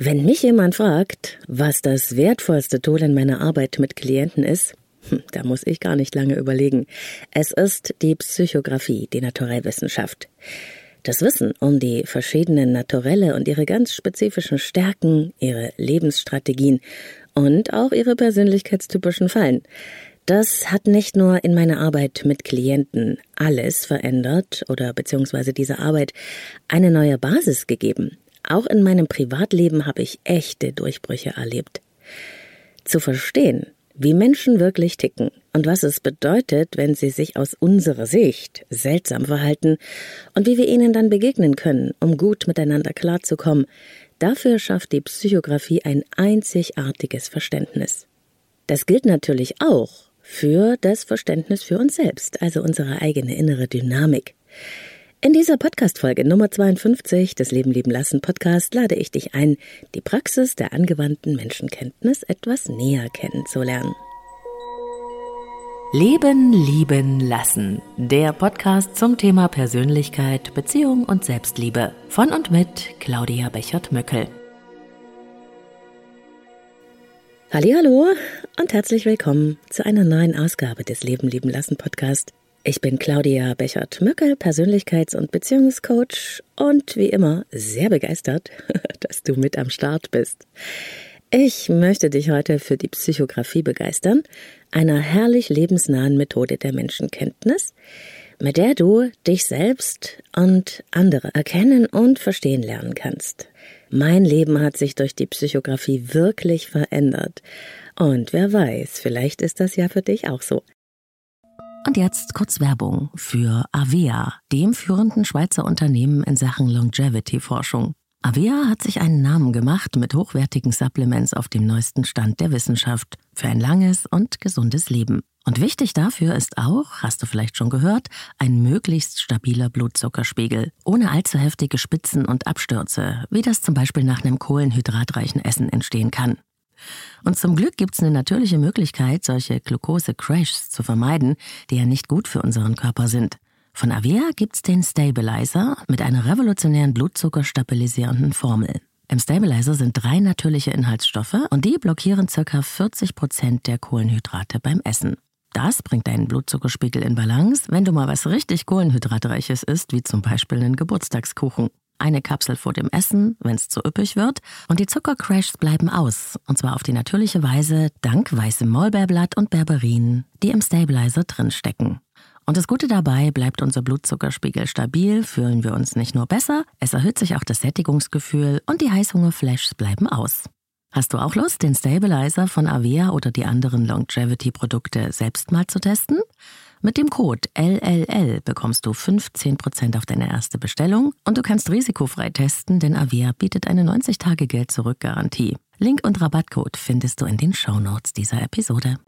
Wenn mich jemand fragt, was das wertvollste Tool in meiner Arbeit mit Klienten ist, hm, da muss ich gar nicht lange überlegen. Es ist die Psychographie, die Naturellwissenschaft. Das Wissen um die verschiedenen Naturelle und ihre ganz spezifischen Stärken, ihre Lebensstrategien und auch ihre persönlichkeitstypischen Fallen. Das hat nicht nur in meiner Arbeit mit Klienten alles verändert oder beziehungsweise diese Arbeit eine neue Basis gegeben. Auch in meinem Privatleben habe ich echte Durchbrüche erlebt. Zu verstehen, wie Menschen wirklich ticken und was es bedeutet, wenn sie sich aus unserer Sicht seltsam verhalten und wie wir ihnen dann begegnen können, um gut miteinander klarzukommen, dafür schafft die Psychografie ein einzigartiges Verständnis. Das gilt natürlich auch für das Verständnis für uns selbst, also unsere eigene innere Dynamik. In dieser Podcast-Folge Nummer 52 des Leben lieben lassen Podcast lade ich dich ein, die Praxis der angewandten Menschenkenntnis etwas näher kennenzulernen. Leben lieben lassen. Der Podcast zum Thema Persönlichkeit, Beziehung und Selbstliebe von und mit Claudia Bechert-Möckel. Hallo und herzlich willkommen zu einer neuen Ausgabe des Leben lieben lassen Podcast. Ich bin Claudia Bechert-Möckel, Persönlichkeits- und Beziehungscoach und wie immer sehr begeistert, dass du mit am Start bist. Ich möchte dich heute für die Psychografie begeistern, einer herrlich lebensnahen Methode der Menschenkenntnis, mit der du dich selbst und andere erkennen und verstehen lernen kannst. Mein Leben hat sich durch die Psychografie wirklich verändert. Und wer weiß, vielleicht ist das ja für dich auch so. Und jetzt kurz Werbung für Avea, dem führenden Schweizer Unternehmen in Sachen Longevity-Forschung. Avea hat sich einen Namen gemacht mit hochwertigen Supplements auf dem neuesten Stand der Wissenschaft für ein langes und gesundes Leben. Und wichtig dafür ist auch, hast du vielleicht schon gehört, ein möglichst stabiler Blutzuckerspiegel, ohne allzu heftige Spitzen und Abstürze, wie das zum Beispiel nach einem kohlenhydratreichen Essen entstehen kann. Und zum Glück gibt es eine natürliche Möglichkeit, solche Glucose-Crashs zu vermeiden, die ja nicht gut für unseren Körper sind. Von Avea gibt's den Stabilizer mit einer revolutionären Blutzuckerstabilisierenden Formel. Im Stabilizer sind drei natürliche Inhaltsstoffe und die blockieren ca. 40 Prozent der Kohlenhydrate beim Essen. Das bringt deinen Blutzuckerspiegel in Balance, wenn du mal was richtig Kohlenhydratreiches isst, wie zum Beispiel einen Geburtstagskuchen eine Kapsel vor dem Essen, wenn es zu üppig wird, und die Zuckercrashs bleiben aus, und zwar auf die natürliche Weise dank weißem Maulbeerblatt und Berberin, die im Stabilizer drinstecken. Und das Gute dabei, bleibt unser Blutzuckerspiegel stabil, fühlen wir uns nicht nur besser, es erhöht sich auch das Sättigungsgefühl und die Heißhungerflashs bleiben aus. Hast du auch Lust, den Stabilizer von Avea oder die anderen Longevity-Produkte selbst mal zu testen? Mit dem Code LLL bekommst du 15% auf deine erste Bestellung und du kannst risikofrei testen, denn Avia bietet eine 90-Tage-Geld-Zurück-Garantie. Link und Rabattcode findest du in den Shownotes dieser Episode.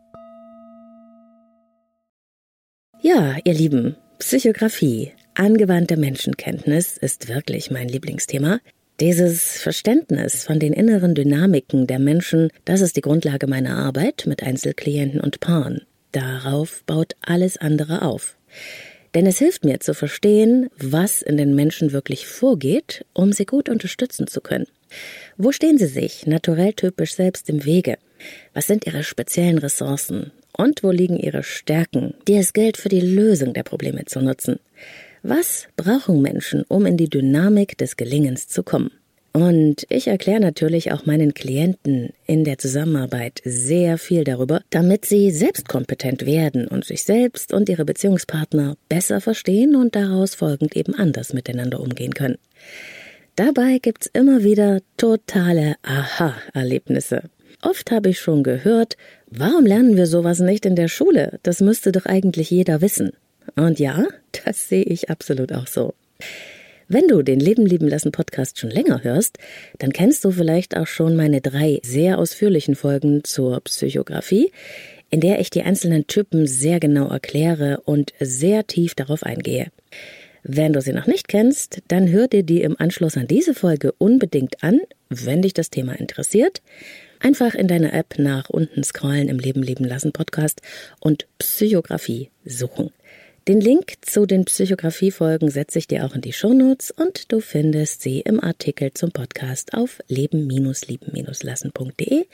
Ja, ihr Lieben, Psychografie, angewandte Menschenkenntnis ist wirklich mein Lieblingsthema. Dieses Verständnis von den inneren Dynamiken der Menschen, das ist die Grundlage meiner Arbeit mit Einzelklienten und Paaren. Darauf baut alles andere auf. Denn es hilft mir zu verstehen, was in den Menschen wirklich vorgeht, um sie gut unterstützen zu können. Wo stehen sie sich naturell typisch selbst im Wege? Was sind ihre speziellen Ressourcen? Und wo liegen ihre Stärken, die es gilt für die Lösung der Probleme zu nutzen? Was brauchen Menschen, um in die Dynamik des Gelingens zu kommen? Und ich erkläre natürlich auch meinen Klienten in der Zusammenarbeit sehr viel darüber, damit sie selbstkompetent werden und sich selbst und ihre Beziehungspartner besser verstehen und daraus folgend eben anders miteinander umgehen können. Dabei gibt's immer wieder totale Aha-Erlebnisse. Oft habe ich schon gehört, warum lernen wir sowas nicht in der Schule? Das müsste doch eigentlich jeder wissen. Und ja, das sehe ich absolut auch so. Wenn du den Leben lieben lassen Podcast schon länger hörst, dann kennst du vielleicht auch schon meine drei sehr ausführlichen Folgen zur Psychografie, in der ich die einzelnen Typen sehr genau erkläre und sehr tief darauf eingehe. Wenn du sie noch nicht kennst, dann hör dir die im Anschluss an diese Folge unbedingt an, wenn dich das Thema interessiert. Einfach in deiner App nach unten scrollen im Leben lieben lassen Podcast und Psychografie suchen. Den Link zu den Psychografie-Folgen setze ich dir auch in die Shownotes und du findest sie im Artikel zum Podcast auf leben-lieben-lassen.de,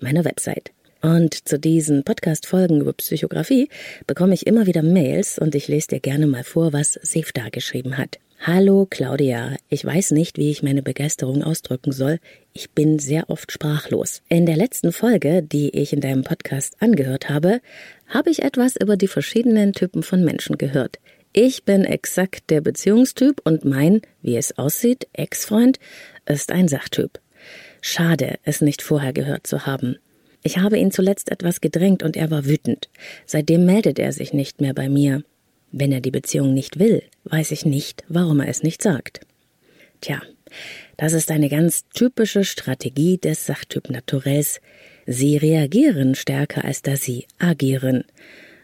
meiner Website. Und zu diesen Podcast-Folgen über Psychografie bekomme ich immer wieder Mails und ich lese dir gerne mal vor, was Sefta geschrieben hat. Hallo Claudia, ich weiß nicht, wie ich meine Begeisterung ausdrücken soll. Ich bin sehr oft sprachlos. In der letzten Folge, die ich in deinem Podcast angehört habe, habe ich etwas über die verschiedenen Typen von Menschen gehört. Ich bin exakt der Beziehungstyp und mein, wie es aussieht, Ex-Freund ist ein Sachtyp. Schade, es nicht vorher gehört zu haben. Ich habe ihn zuletzt etwas gedrängt und er war wütend. Seitdem meldet er sich nicht mehr bei mir. Wenn er die Beziehung nicht will, weiß ich nicht, warum er es nicht sagt. Tja, das ist eine ganz typische Strategie des Sachtyp Naturells. Sie reagieren stärker, als dass sie agieren.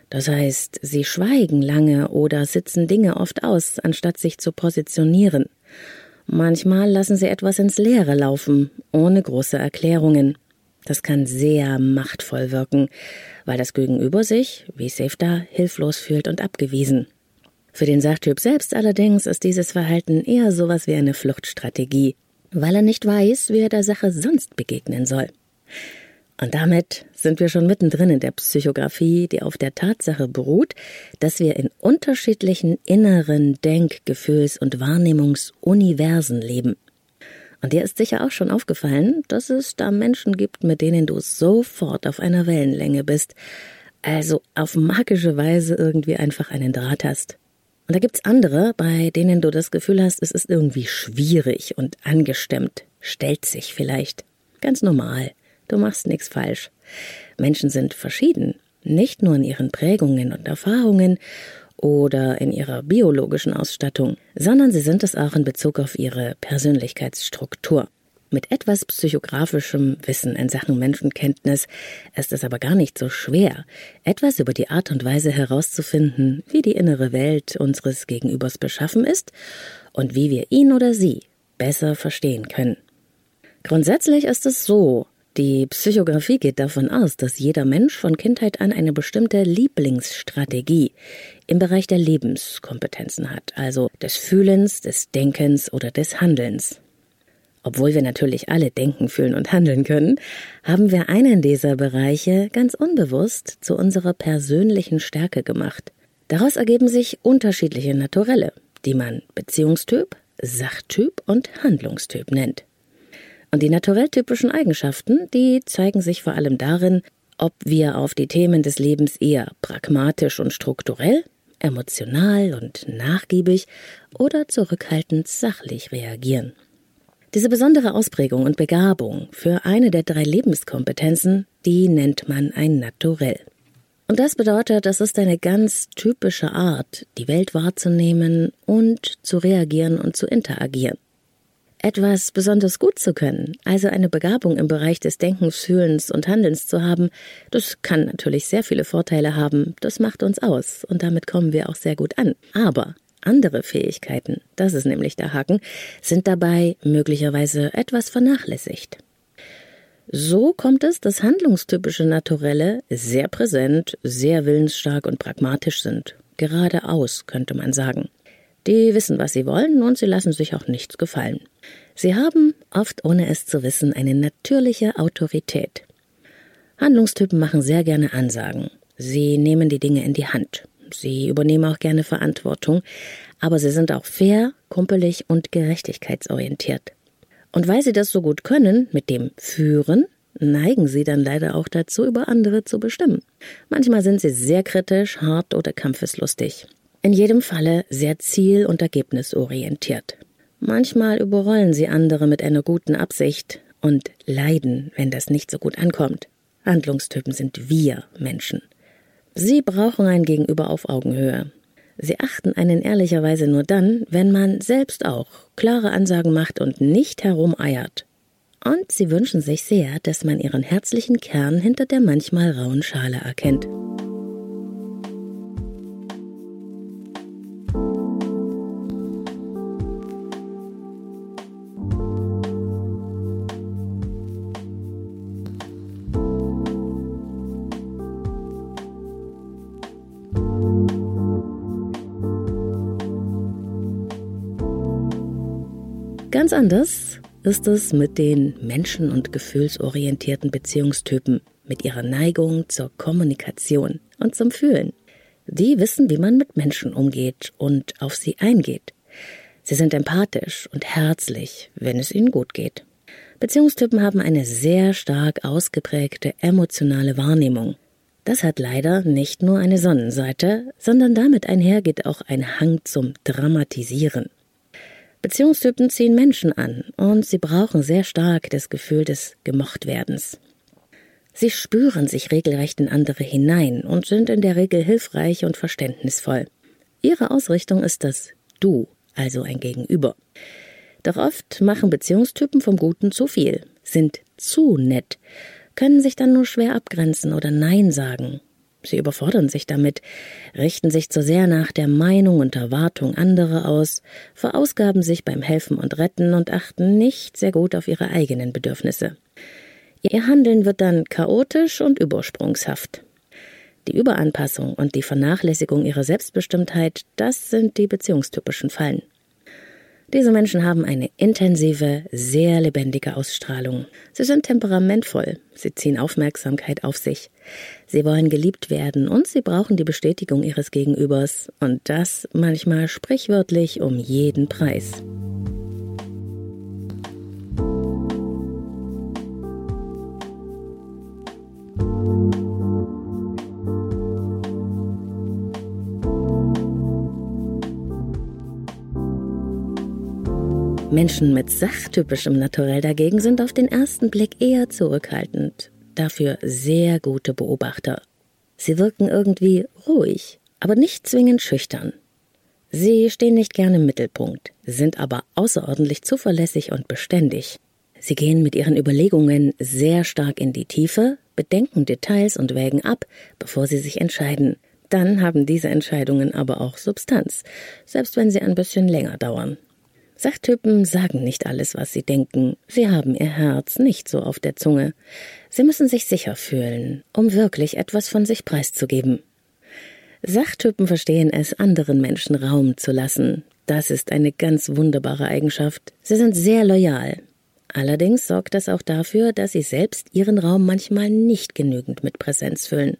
Das heißt, sie schweigen lange oder sitzen Dinge oft aus, anstatt sich zu positionieren. Manchmal lassen sie etwas ins Leere laufen, ohne große Erklärungen. Das kann sehr machtvoll wirken, weil das Gegenüber sich, wie Sefta, hilflos fühlt und abgewiesen. Für den Sachtyp selbst allerdings ist dieses Verhalten eher sowas wie eine Fluchtstrategie, weil er nicht weiß, wie er der Sache sonst begegnen soll. Und damit sind wir schon mittendrin in der Psychografie, die auf der Tatsache beruht, dass wir in unterschiedlichen inneren Denk-, Gefühls- und Wahrnehmungsuniversen leben. Und dir ist sicher auch schon aufgefallen, dass es da Menschen gibt, mit denen du sofort auf einer Wellenlänge bist, also auf magische Weise irgendwie einfach einen Draht hast. Und da gibt's andere, bei denen du das Gefühl hast, es ist irgendwie schwierig und angestemmt, stellt sich vielleicht. Ganz normal. Du machst nichts falsch. Menschen sind verschieden, nicht nur in ihren Prägungen und Erfahrungen oder in ihrer biologischen Ausstattung, sondern sie sind es auch in Bezug auf ihre Persönlichkeitsstruktur. Mit etwas psychografischem Wissen in Sachen Menschenkenntnis ist es aber gar nicht so schwer, etwas über die Art und Weise herauszufinden, wie die innere Welt unseres Gegenübers beschaffen ist und wie wir ihn oder sie besser verstehen können. Grundsätzlich ist es so, die Psychografie geht davon aus, dass jeder Mensch von Kindheit an eine bestimmte Lieblingsstrategie im Bereich der Lebenskompetenzen hat, also des Fühlens, des Denkens oder des Handelns. Obwohl wir natürlich alle denken, fühlen und handeln können, haben wir einen dieser Bereiche ganz unbewusst zu unserer persönlichen Stärke gemacht. Daraus ergeben sich unterschiedliche Naturelle, die man Beziehungstyp, Sachtyp und Handlungstyp nennt. Und die naturell typischen Eigenschaften, die zeigen sich vor allem darin, ob wir auf die Themen des Lebens eher pragmatisch und strukturell, emotional und nachgiebig oder zurückhaltend sachlich reagieren. Diese besondere Ausprägung und Begabung für eine der drei Lebenskompetenzen, die nennt man ein Naturell. Und das bedeutet, das ist eine ganz typische Art, die Welt wahrzunehmen und zu reagieren und zu interagieren etwas besonders gut zu können, also eine Begabung im Bereich des Denkens, Fühlens und Handelns zu haben, das kann natürlich sehr viele Vorteile haben, das macht uns aus und damit kommen wir auch sehr gut an. Aber andere Fähigkeiten, das ist nämlich der Haken, sind dabei möglicherweise etwas vernachlässigt. So kommt es, dass handlungstypische Naturelle sehr präsent, sehr willensstark und pragmatisch sind. Geradeaus, könnte man sagen. Die wissen, was sie wollen und sie lassen sich auch nichts gefallen. Sie haben, oft ohne es zu wissen, eine natürliche Autorität. Handlungstypen machen sehr gerne Ansagen. Sie nehmen die Dinge in die Hand. Sie übernehmen auch gerne Verantwortung, aber sie sind auch fair, kumpelig und gerechtigkeitsorientiert. Und weil sie das so gut können, mit dem Führen, neigen sie dann leider auch dazu, über andere zu bestimmen. Manchmal sind sie sehr kritisch, hart oder kampfeslustig in jedem Falle sehr ziel- und ergebnisorientiert. Manchmal überrollen sie andere mit einer guten Absicht und leiden, wenn das nicht so gut ankommt. Handlungstypen sind wir Menschen. Sie brauchen ein Gegenüber auf Augenhöhe. Sie achten einen ehrlicherweise nur dann, wenn man selbst auch klare Ansagen macht und nicht herumeiert. Und sie wünschen sich sehr, dass man ihren herzlichen Kern hinter der manchmal rauen Schale erkennt. Ganz anders ist es mit den menschen- und gefühlsorientierten Beziehungstypen, mit ihrer Neigung zur Kommunikation und zum Fühlen. Die wissen, wie man mit Menschen umgeht und auf sie eingeht. Sie sind empathisch und herzlich, wenn es ihnen gut geht. Beziehungstypen haben eine sehr stark ausgeprägte emotionale Wahrnehmung. Das hat leider nicht nur eine Sonnenseite, sondern damit einhergeht auch ein Hang zum Dramatisieren. Beziehungstypen ziehen Menschen an und sie brauchen sehr stark das Gefühl des Gemochtwerdens. Sie spüren sich regelrecht in andere hinein und sind in der Regel hilfreich und verständnisvoll. Ihre Ausrichtung ist das Du, also ein Gegenüber. Doch oft machen Beziehungstypen vom Guten zu viel, sind zu nett, können sich dann nur schwer abgrenzen oder Nein sagen. Sie überfordern sich damit, richten sich zu sehr nach der Meinung und Erwartung anderer aus, verausgaben sich beim Helfen und Retten und achten nicht sehr gut auf ihre eigenen Bedürfnisse. Ihr Handeln wird dann chaotisch und übersprungshaft. Die Überanpassung und die Vernachlässigung ihrer Selbstbestimmtheit, das sind die beziehungstypischen Fallen. Diese Menschen haben eine intensive, sehr lebendige Ausstrahlung. Sie sind temperamentvoll, sie ziehen Aufmerksamkeit auf sich. Sie wollen geliebt werden und sie brauchen die Bestätigung ihres Gegenübers, und das manchmal sprichwörtlich um jeden Preis. Menschen mit sachtypischem Naturell dagegen sind auf den ersten Blick eher zurückhaltend, dafür sehr gute Beobachter. Sie wirken irgendwie ruhig, aber nicht zwingend schüchtern. Sie stehen nicht gerne im Mittelpunkt, sind aber außerordentlich zuverlässig und beständig. Sie gehen mit ihren Überlegungen sehr stark in die Tiefe, bedenken Details und wägen ab, bevor sie sich entscheiden. Dann haben diese Entscheidungen aber auch Substanz, selbst wenn sie ein bisschen länger dauern. Sachtypen sagen nicht alles, was sie denken. Sie haben ihr Herz nicht so auf der Zunge. Sie müssen sich sicher fühlen, um wirklich etwas von sich preiszugeben. Sachtypen verstehen es, anderen Menschen Raum zu lassen. Das ist eine ganz wunderbare Eigenschaft. Sie sind sehr loyal. Allerdings sorgt das auch dafür, dass sie selbst ihren Raum manchmal nicht genügend mit Präsenz füllen.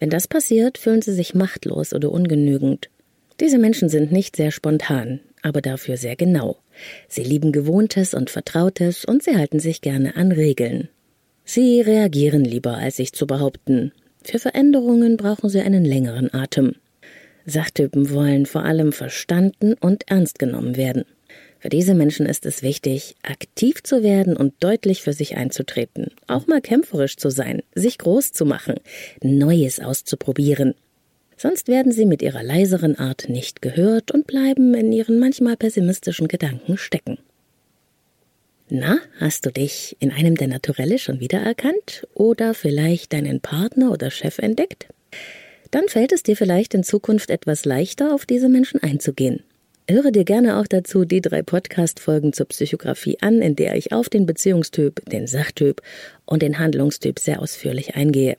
Wenn das passiert, fühlen sie sich machtlos oder ungenügend. Diese Menschen sind nicht sehr spontan aber dafür sehr genau. Sie lieben Gewohntes und Vertrautes und sie halten sich gerne an Regeln. Sie reagieren lieber, als sich zu behaupten. Für Veränderungen brauchen sie einen längeren Atem. Sachtypen wollen vor allem verstanden und ernst genommen werden. Für diese Menschen ist es wichtig, aktiv zu werden und deutlich für sich einzutreten, auch mal kämpferisch zu sein, sich groß zu machen, Neues auszuprobieren. Sonst werden sie mit ihrer leiseren Art nicht gehört und bleiben in ihren manchmal pessimistischen Gedanken stecken. Na, hast du dich in einem der Naturelle schon wiedererkannt oder vielleicht deinen Partner oder Chef entdeckt? Dann fällt es dir vielleicht in Zukunft etwas leichter, auf diese Menschen einzugehen. Höre dir gerne auch dazu die drei Podcast-Folgen zur Psychografie an, in der ich auf den Beziehungstyp, den Sachtyp und den Handlungstyp sehr ausführlich eingehe.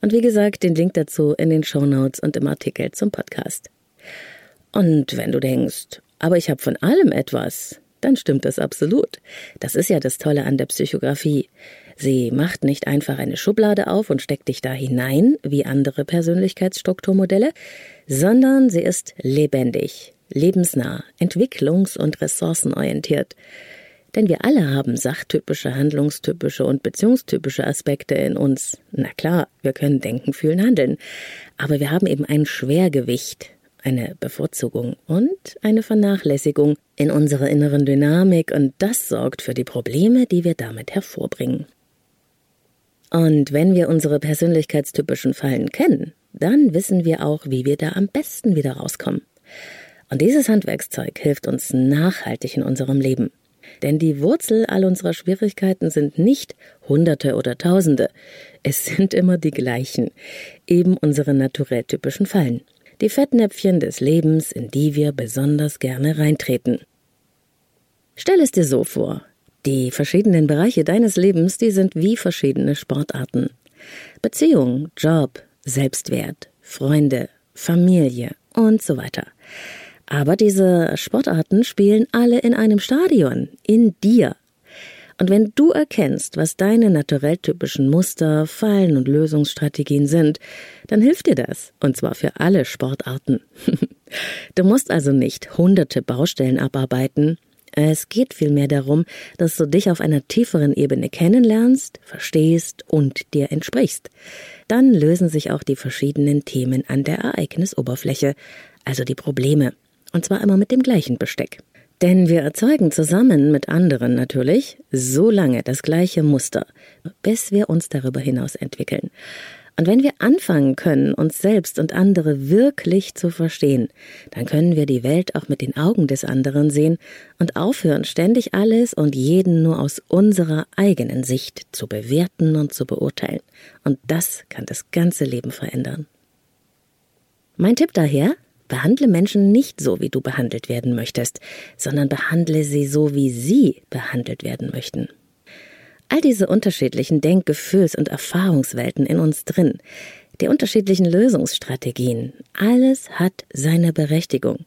Und wie gesagt, den Link dazu in den Show Notes und im Artikel zum Podcast. Und wenn du denkst, aber ich habe von allem etwas, dann stimmt das absolut. Das ist ja das Tolle an der Psychografie. Sie macht nicht einfach eine Schublade auf und steckt dich da hinein, wie andere Persönlichkeitsstrukturmodelle, sondern sie ist lebendig, lebensnah, entwicklungs- und ressourcenorientiert. Denn wir alle haben sachtypische, handlungstypische und beziehungstypische Aspekte in uns. Na klar, wir können denken, fühlen, handeln. Aber wir haben eben ein Schwergewicht, eine Bevorzugung und eine Vernachlässigung in unserer inneren Dynamik und das sorgt für die Probleme, die wir damit hervorbringen. Und wenn wir unsere persönlichkeitstypischen Fallen kennen, dann wissen wir auch, wie wir da am besten wieder rauskommen. Und dieses Handwerkszeug hilft uns nachhaltig in unserem Leben. Denn die Wurzel all unserer Schwierigkeiten sind nicht Hunderte oder Tausende. Es sind immer die gleichen, eben unsere naturell typischen Fallen. Die Fettnäpfchen des Lebens, in die wir besonders gerne reintreten. Stell es dir so vor. Die verschiedenen Bereiche deines Lebens, die sind wie verschiedene Sportarten. Beziehung, Job, Selbstwert, Freunde, Familie und so weiter. Aber diese Sportarten spielen alle in einem Stadion, in dir. Und wenn du erkennst, was deine naturelltypischen Muster, Fallen und Lösungsstrategien sind, dann hilft dir das. Und zwar für alle Sportarten. du musst also nicht hunderte Baustellen abarbeiten. Es geht vielmehr darum, dass du dich auf einer tieferen Ebene kennenlernst, verstehst und dir entsprichst. Dann lösen sich auch die verschiedenen Themen an der Ereignisoberfläche, also die Probleme. Und zwar immer mit dem gleichen Besteck. Denn wir erzeugen zusammen mit anderen natürlich so lange das gleiche Muster, bis wir uns darüber hinaus entwickeln. Und wenn wir anfangen können, uns selbst und andere wirklich zu verstehen, dann können wir die Welt auch mit den Augen des anderen sehen und aufhören, ständig alles und jeden nur aus unserer eigenen Sicht zu bewerten und zu beurteilen. Und das kann das ganze Leben verändern. Mein Tipp daher, Behandle Menschen nicht so, wie du behandelt werden möchtest, sondern behandle sie so, wie sie behandelt werden möchten. All diese unterschiedlichen Denk-, Gefühls- und Erfahrungswelten in uns drin, die unterschiedlichen Lösungsstrategien, alles hat seine Berechtigung.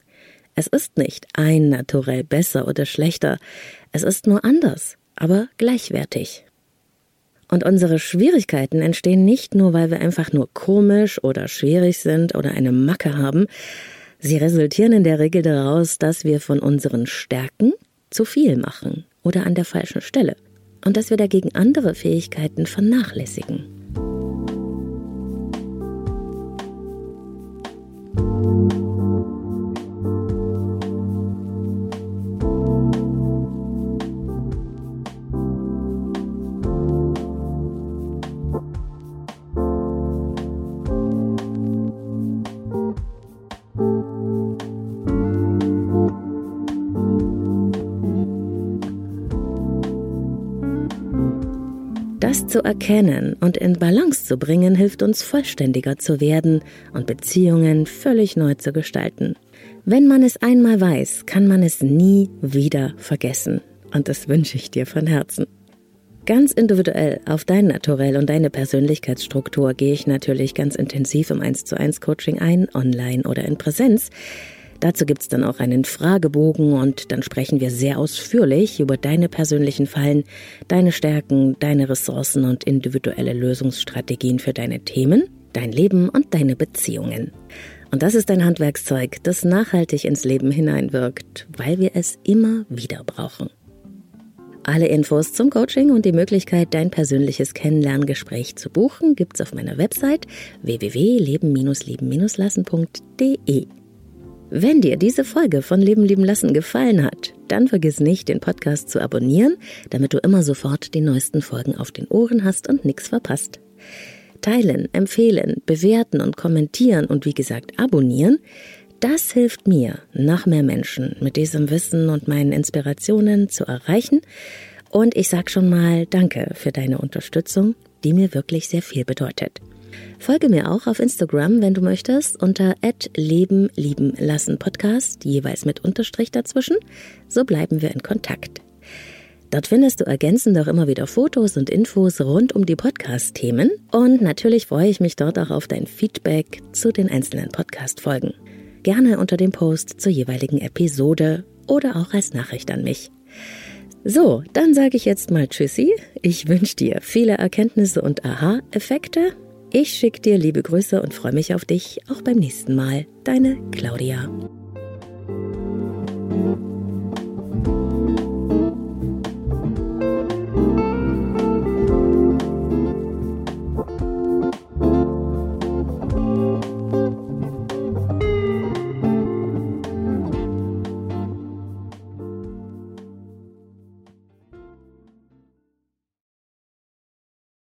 Es ist nicht ein naturell besser oder schlechter, es ist nur anders, aber gleichwertig. Und unsere Schwierigkeiten entstehen nicht nur, weil wir einfach nur komisch oder schwierig sind oder eine Macke haben. Sie resultieren in der Regel daraus, dass wir von unseren Stärken zu viel machen oder an der falschen Stelle und dass wir dagegen andere Fähigkeiten vernachlässigen. Das zu erkennen und in Balance zu bringen, hilft uns vollständiger zu werden und Beziehungen völlig neu zu gestalten. Wenn man es einmal weiß, kann man es nie wieder vergessen. Und das wünsche ich dir von Herzen. Ganz individuell auf dein Naturell und deine Persönlichkeitsstruktur gehe ich natürlich ganz intensiv im 1 zu 1 Coaching ein, online oder in Präsenz. Dazu gibt's dann auch einen Fragebogen und dann sprechen wir sehr ausführlich über deine persönlichen Fallen, deine Stärken, deine Ressourcen und individuelle Lösungsstrategien für deine Themen, dein Leben und deine Beziehungen. Und das ist ein Handwerkszeug, das nachhaltig ins Leben hineinwirkt, weil wir es immer wieder brauchen. Alle Infos zum Coaching und die Möglichkeit, dein persönliches Kennenlerngespräch zu buchen, gibt's auf meiner Website www.leben-leben-lassen.de. Wenn dir diese Folge von Leben lieben lassen gefallen hat, dann vergiss nicht, den Podcast zu abonnieren, damit du immer sofort die neuesten Folgen auf den Ohren hast und nichts verpasst. Teilen, empfehlen, bewerten und kommentieren und wie gesagt abonnieren, das hilft mir, noch mehr Menschen mit diesem Wissen und meinen Inspirationen zu erreichen. Und ich sag schon mal Danke für deine Unterstützung, die mir wirklich sehr viel bedeutet. Folge mir auch auf Instagram, wenn du möchtest, unter Leben lieben lassen Podcast, jeweils mit Unterstrich dazwischen. So bleiben wir in Kontakt. Dort findest du ergänzend auch immer wieder Fotos und Infos rund um die Podcast-Themen. Und natürlich freue ich mich dort auch auf dein Feedback zu den einzelnen Podcast-Folgen. Gerne unter dem Post zur jeweiligen Episode oder auch als Nachricht an mich. So, dann sage ich jetzt mal Tschüssi. Ich wünsche dir viele Erkenntnisse und Aha-Effekte ich schicke dir liebe Grüße und freue mich auf dich auch beim nächsten Mal. Deine Claudia.